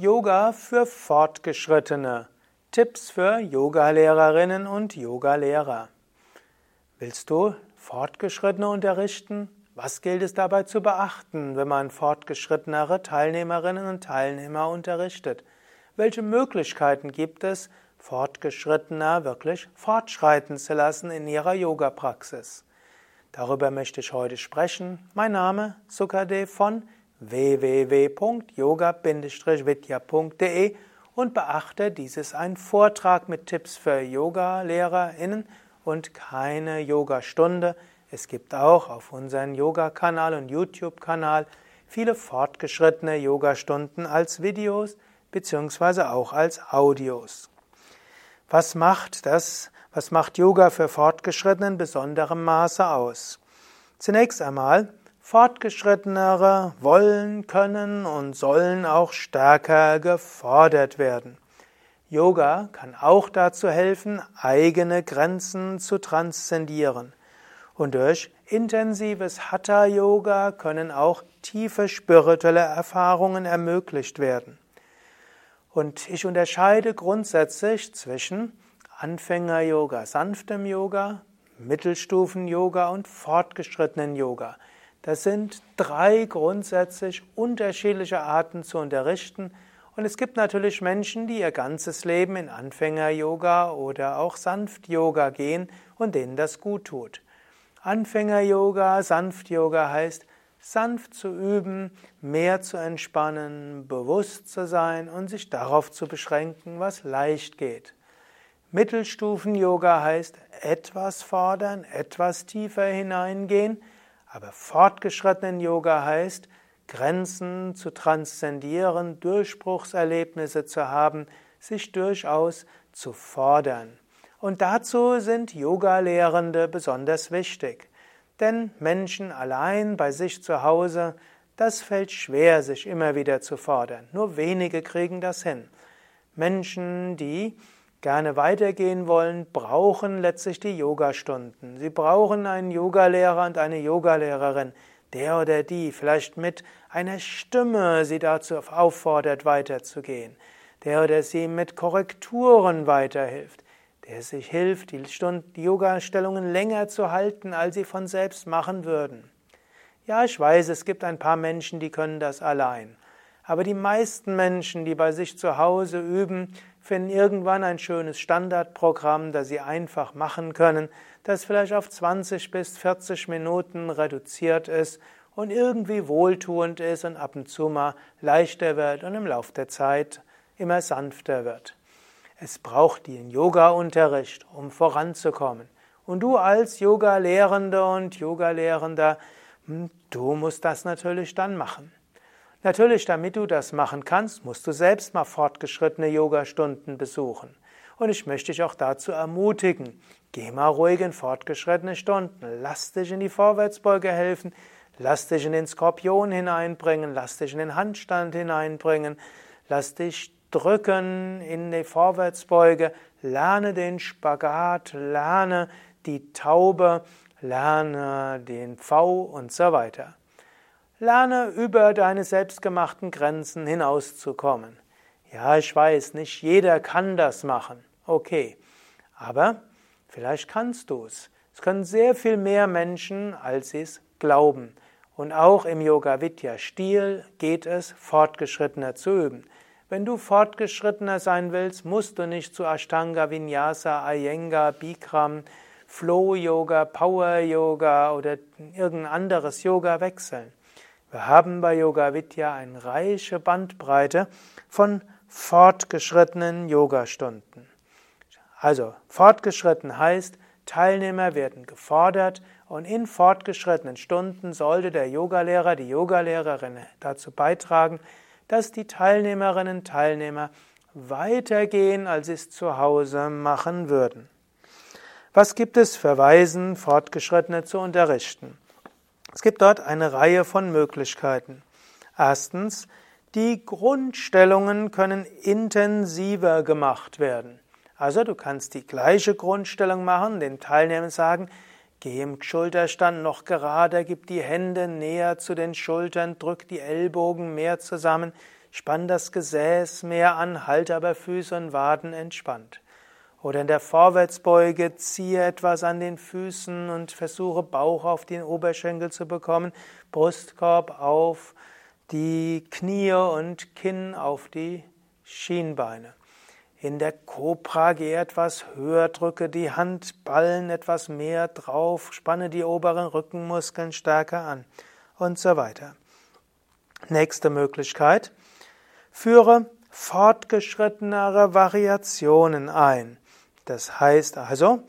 Yoga für Fortgeschrittene. Tipps für Yogalehrerinnen und Yogalehrer. Willst du Fortgeschrittene unterrichten? Was gilt es dabei zu beachten, wenn man fortgeschrittenere Teilnehmerinnen und Teilnehmer unterrichtet? Welche Möglichkeiten gibt es, Fortgeschrittener wirklich fortschreiten zu lassen in ihrer Yoga-Praxis? Darüber möchte ich heute sprechen. Mein Name Sukadev von www.yoga-vidya.de und beachte, dies ist ein Vortrag mit Tipps für Yoga-LehrerInnen und keine Yogastunde. Es gibt auch auf unserem Yoga-Kanal und YouTube-Kanal viele fortgeschrittene Yogastunden als Videos beziehungsweise auch als Audios. Was macht das? Was macht Yoga für Fortgeschrittene in besonderem Maße aus? Zunächst einmal Fortgeschrittenere wollen, können und sollen auch stärker gefordert werden. Yoga kann auch dazu helfen, eigene Grenzen zu transzendieren. Und durch intensives Hatha-Yoga können auch tiefe spirituelle Erfahrungen ermöglicht werden. Und ich unterscheide grundsätzlich zwischen Anfänger-Yoga, sanftem Yoga, Mittelstufen-Yoga und fortgeschrittenen Yoga. Das sind drei grundsätzlich unterschiedliche Arten zu unterrichten. Und es gibt natürlich Menschen, die ihr ganzes Leben in Anfänger-Yoga oder auch Sanft-Yoga gehen und denen das gut tut. Anfänger-Yoga, Sanft-Yoga heißt, sanft zu üben, mehr zu entspannen, bewusst zu sein und sich darauf zu beschränken, was leicht geht. Mittelstufen-Yoga heißt etwas fordern, etwas tiefer hineingehen, aber fortgeschrittenen Yoga heißt, Grenzen zu transzendieren, Durchbruchserlebnisse zu haben, sich durchaus zu fordern. Und dazu sind Yoga-Lehrende besonders wichtig. Denn Menschen allein bei sich zu Hause, das fällt schwer, sich immer wieder zu fordern. Nur wenige kriegen das hin. Menschen, die gerne weitergehen wollen, brauchen letztlich die Yogastunden. Sie brauchen einen Yogalehrer und eine Yogalehrerin, der oder die vielleicht mit einer Stimme sie dazu auffordert, weiterzugehen, der oder sie mit Korrekturen weiterhilft, der sich hilft, die, Stunden, die Yoga-Stellungen länger zu halten, als sie von selbst machen würden. Ja, ich weiß, es gibt ein paar Menschen, die können das allein. Aber die meisten Menschen, die bei sich zu Hause üben, finden irgendwann ein schönes Standardprogramm, das sie einfach machen können, das vielleicht auf 20 bis 40 Minuten reduziert ist und irgendwie wohltuend ist und ab und zu mal leichter wird und im Laufe der Zeit immer sanfter wird. Es braucht den Yoga-Unterricht, um voranzukommen. Und du als Yoga-Lehrende und Yoga-Lehrender, hm, du musst das natürlich dann machen. Natürlich, damit du das machen kannst, musst du selbst mal fortgeschrittene Yogastunden besuchen. Und ich möchte dich auch dazu ermutigen, geh mal ruhig in fortgeschrittene Stunden, lass dich in die Vorwärtsbeuge helfen, lass dich in den Skorpion hineinbringen, lass dich in den Handstand hineinbringen, lass dich drücken in die Vorwärtsbeuge, lerne den Spagat, lerne die Taube, lerne den V und so weiter. Lerne über deine selbstgemachten Grenzen hinauszukommen. Ja, ich weiß, nicht jeder kann das machen. Okay. Aber vielleicht kannst du es. Es können sehr viel mehr Menschen, als sie es glauben. Und auch im Yoga Vidya Stil geht es, fortgeschrittener zu üben. Wenn du fortgeschrittener sein willst, musst du nicht zu Ashtanga, Vinyasa, Iyengar, Bikram, Flow Yoga, Power Yoga oder irgendein anderes Yoga wechseln. Wir haben bei Yoga Vidya eine reiche Bandbreite von fortgeschrittenen Yogastunden. Also fortgeschritten heißt, Teilnehmer werden gefordert und in fortgeschrittenen Stunden sollte der Yogalehrer, die Yogalehrerin dazu beitragen, dass die Teilnehmerinnen und Teilnehmer weitergehen, als sie es zu Hause machen würden. Was gibt es für Weisen, Fortgeschrittene zu unterrichten? Es gibt dort eine Reihe von Möglichkeiten. Erstens, die Grundstellungen können intensiver gemacht werden. Also du kannst die gleiche Grundstellung machen, den Teilnehmern sagen, geh im Schulterstand noch gerader, gib die Hände näher zu den Schultern, drück die Ellbogen mehr zusammen, Spann das Gesäß mehr an, halte aber Füße und Waden entspannt. Oder in der Vorwärtsbeuge ziehe etwas an den Füßen und versuche Bauch auf den Oberschenkel zu bekommen, Brustkorb auf die Knie und Kinn auf die Schienbeine. In der Cobra gehe etwas höher, drücke die Handballen etwas mehr drauf, spanne die oberen Rückenmuskeln stärker an und so weiter. Nächste Möglichkeit. Führe fortgeschrittenere Variationen ein. Das heißt also,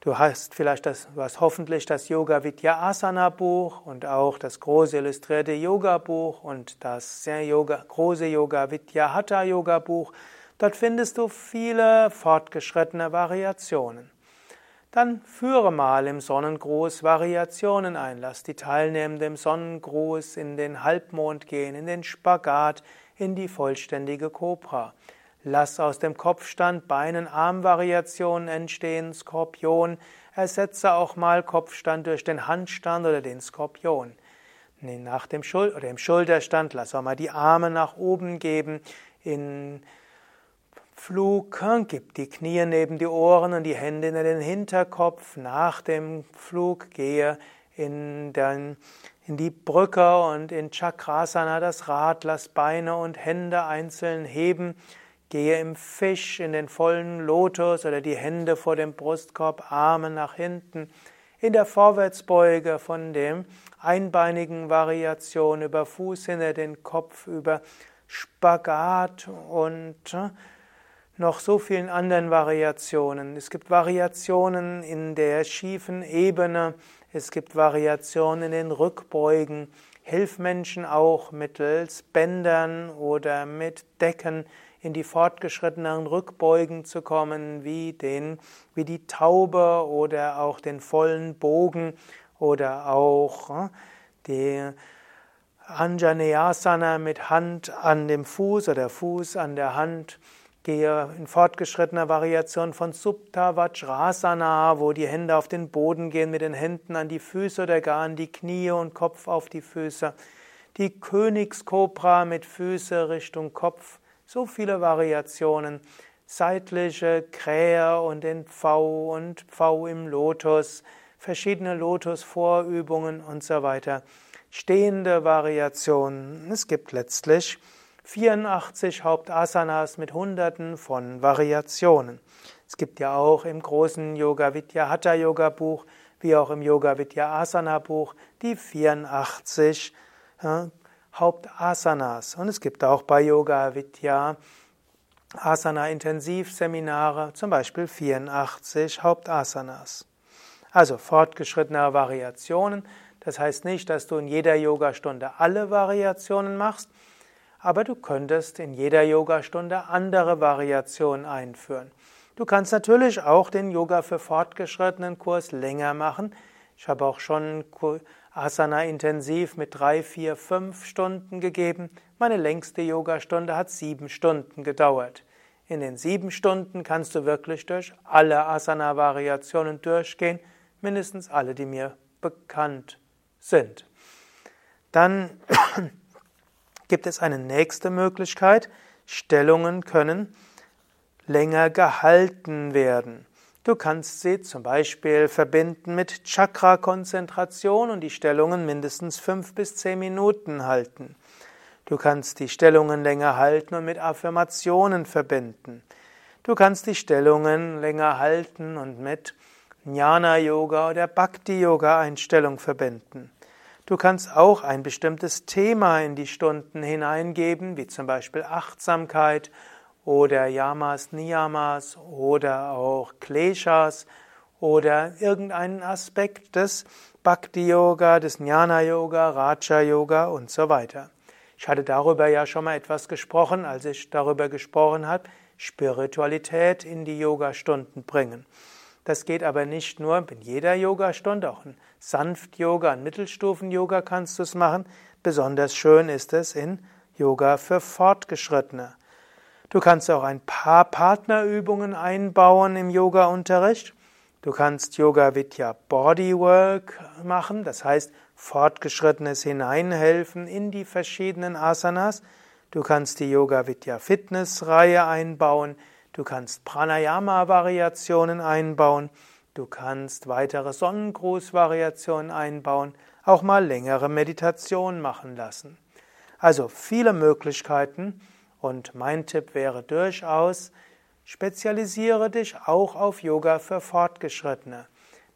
du hast vielleicht das, du hast hoffentlich das Yoga Vidya Asana Buch und auch das große illustrierte Yoga Buch und das sehr Yoga, große Yoga Vidya Hatha Yoga Buch. Dort findest du viele fortgeschrittene Variationen. Dann führe mal im Sonnengruß Variationen ein. Lass die Teilnehmenden im Sonnengruß in den Halbmond gehen, in den Spagat, in die vollständige Kobra. Lass aus dem Kopfstand Beinen-Arm-Variationen entstehen, Skorpion. Ersetze auch mal Kopfstand durch den Handstand oder den Skorpion. Nach dem Schul oder im Schulterstand lass auch mal die Arme nach oben geben. In Flug gib die Knie neben die Ohren und die Hände in den Hinterkopf. Nach dem Flug gehe in, den, in die Brücke und in Chakrasana das Rad, lass Beine und Hände einzeln heben. Gehe im Fisch in den vollen Lotus oder die Hände vor dem Brustkorb, Arme nach hinten. In der Vorwärtsbeuge von dem einbeinigen Variation über Fuß hinter den Kopf, über Spagat und äh, noch so vielen anderen Variationen. Es gibt Variationen in der schiefen Ebene, es gibt Variationen in den Rückbeugen. Hilf Menschen auch mittels Bändern oder mit Decken in die fortgeschritteneren Rückbeugen zu kommen, wie den, wie die Taube oder auch den vollen Bogen oder auch äh, die Anjaneyasana mit Hand an dem Fuß oder Fuß an der Hand. Gehe in fortgeschrittener Variation von Supta Vajrasana, wo die Hände auf den Boden gehen, mit den Händen an die Füße oder gar an die Knie und Kopf auf die Füße. Die Königskobra mit Füße Richtung Kopf so viele Variationen. Seitliche Krähe und in V und V im Lotus, verschiedene Lotus-Vorübungen und so weiter. Stehende Variationen. Es gibt letztlich 84 Hauptasanas mit Hunderten von Variationen. Es gibt ja auch im großen Yoga Vidya Hatha Yoga Buch, wie auch im Yoga Vidya Asana Buch, die 84 Hauptasanas. Und es gibt auch bei Yoga Vidya Asana Intensivseminare, zum Beispiel 84 Hauptasanas. Also fortgeschrittene Variationen. Das heißt nicht, dass du in jeder Yogastunde alle Variationen machst, aber du könntest in jeder Yogastunde andere Variationen einführen. Du kannst natürlich auch den Yoga für fortgeschrittenen Kurs länger machen. Ich habe auch schon Asana intensiv mit drei, vier, fünf Stunden gegeben. Meine längste Yogastunde hat sieben Stunden gedauert. In den sieben Stunden kannst du wirklich durch alle Asana-Variationen durchgehen, mindestens alle, die mir bekannt sind. Dann gibt es eine nächste Möglichkeit. Stellungen können länger gehalten werden. Du kannst sie zum Beispiel verbinden mit Chakra-Konzentration und die Stellungen mindestens fünf bis zehn Minuten halten. Du kannst die Stellungen länger halten und mit Affirmationen verbinden. Du kannst die Stellungen länger halten und mit Jnana-Yoga oder Bhakti-Yoga-Einstellung verbinden. Du kannst auch ein bestimmtes Thema in die Stunden hineingeben, wie zum Beispiel Achtsamkeit oder Yamas, Niyamas oder auch Kleshas oder irgendeinen Aspekt des Bhakti-Yoga, des Jnana-Yoga, Raja-Yoga und so weiter. Ich hatte darüber ja schon mal etwas gesprochen, als ich darüber gesprochen habe, Spiritualität in die Yoga-Stunden bringen. Das geht aber nicht nur in jeder Yogastunde, auch in Sanft-Yoga, in Mittelstufen-Yoga kannst du es machen. Besonders schön ist es in Yoga für Fortgeschrittene. Du kannst auch ein paar Partnerübungen einbauen im Yoga-Unterricht. Du kannst Yoga Vidya Bodywork machen, das heißt fortgeschrittenes Hineinhelfen in die verschiedenen Asanas. Du kannst die Yoga Vidya Fitness Reihe einbauen. Du kannst Pranayama Variationen einbauen. Du kannst weitere Sonnengruß-Variationen einbauen, auch mal längere Meditation machen lassen. Also viele Möglichkeiten und mein Tipp wäre durchaus, spezialisiere dich auch auf Yoga für Fortgeschrittene.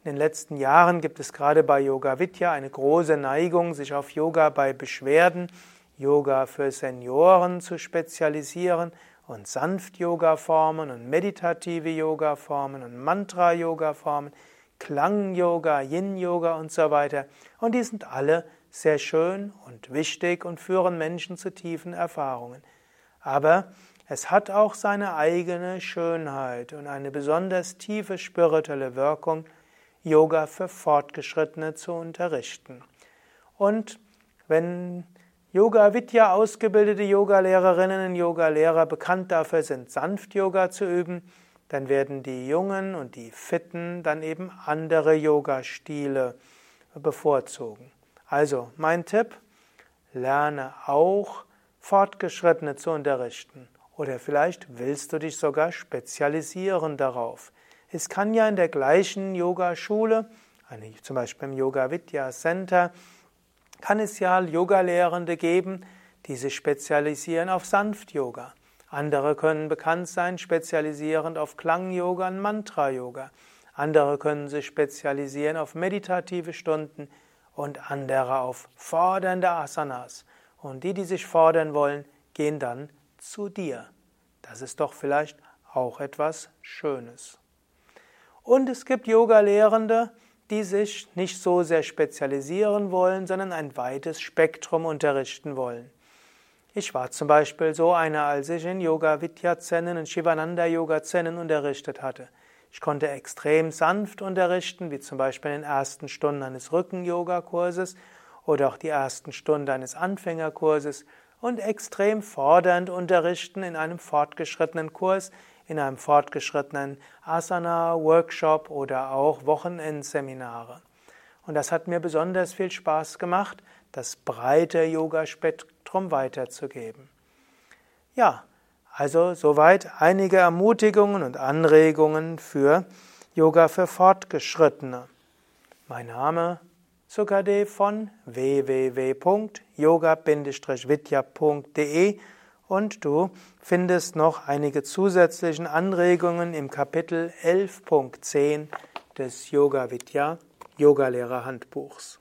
In den letzten Jahren gibt es gerade bei Yoga Vidya eine große Neigung, sich auf Yoga bei Beschwerden, Yoga für Senioren zu spezialisieren und Sanft-Yoga-Formen und meditative Yoga-Formen und Mantra-Yoga-Formen, Klang-Yoga, Yin-Yoga und so weiter. Und die sind alle sehr schön und wichtig und führen Menschen zu tiefen Erfahrungen. Aber es hat auch seine eigene Schönheit und eine besonders tiefe spirituelle Wirkung, Yoga für Fortgeschrittene zu unterrichten. Und wenn Yoga Vidya ausgebildete Yogalehrerinnen und Yogalehrer bekannt dafür sind, sanft Yoga zu üben, dann werden die Jungen und die Fitten dann eben andere Yoga-Stile bevorzugen. Also mein Tipp, lerne auch Fortgeschrittene zu unterrichten. Oder vielleicht willst du dich sogar spezialisieren darauf. Es kann ja in der gleichen Yogaschule, zum Beispiel im Yoga Vidya Center, kann es ja Yogalehrende geben, die sich spezialisieren auf Sanft-Yoga. Andere können bekannt sein, spezialisierend auf Klang-Yoga und Mantra-Yoga. Andere können sich spezialisieren auf meditative Stunden und andere auf fordernde Asanas. Und die, die sich fordern wollen, gehen dann zu dir. Das ist doch vielleicht auch etwas Schönes. Und es gibt Yoga-Lehrende, die sich nicht so sehr spezialisieren wollen, sondern ein weites Spektrum unterrichten wollen. Ich war zum Beispiel so einer, als ich in Yoga Vidya Zennen und Shivananda Yoga Zennen unterrichtet hatte. Ich konnte extrem sanft unterrichten, wie zum Beispiel in den ersten Stunden eines Rücken-Yoga-Kurses oder auch die ersten Stunden eines Anfängerkurses und extrem fordernd unterrichten in einem fortgeschrittenen Kurs, in einem fortgeschrittenen Asana-Workshop oder auch Wochenendseminare. Und das hat mir besonders viel Spaß gemacht, das breite Yoga-Spektrum weiterzugeben. Ja, also soweit einige Ermutigungen und Anregungen für Yoga für Fortgeschrittene. Mein Name Sukadev von www.yoga-vidya.de und du findest noch einige zusätzlichen Anregungen im Kapitel 11.10 des Yoga Vidya Yogalehrer Handbuchs.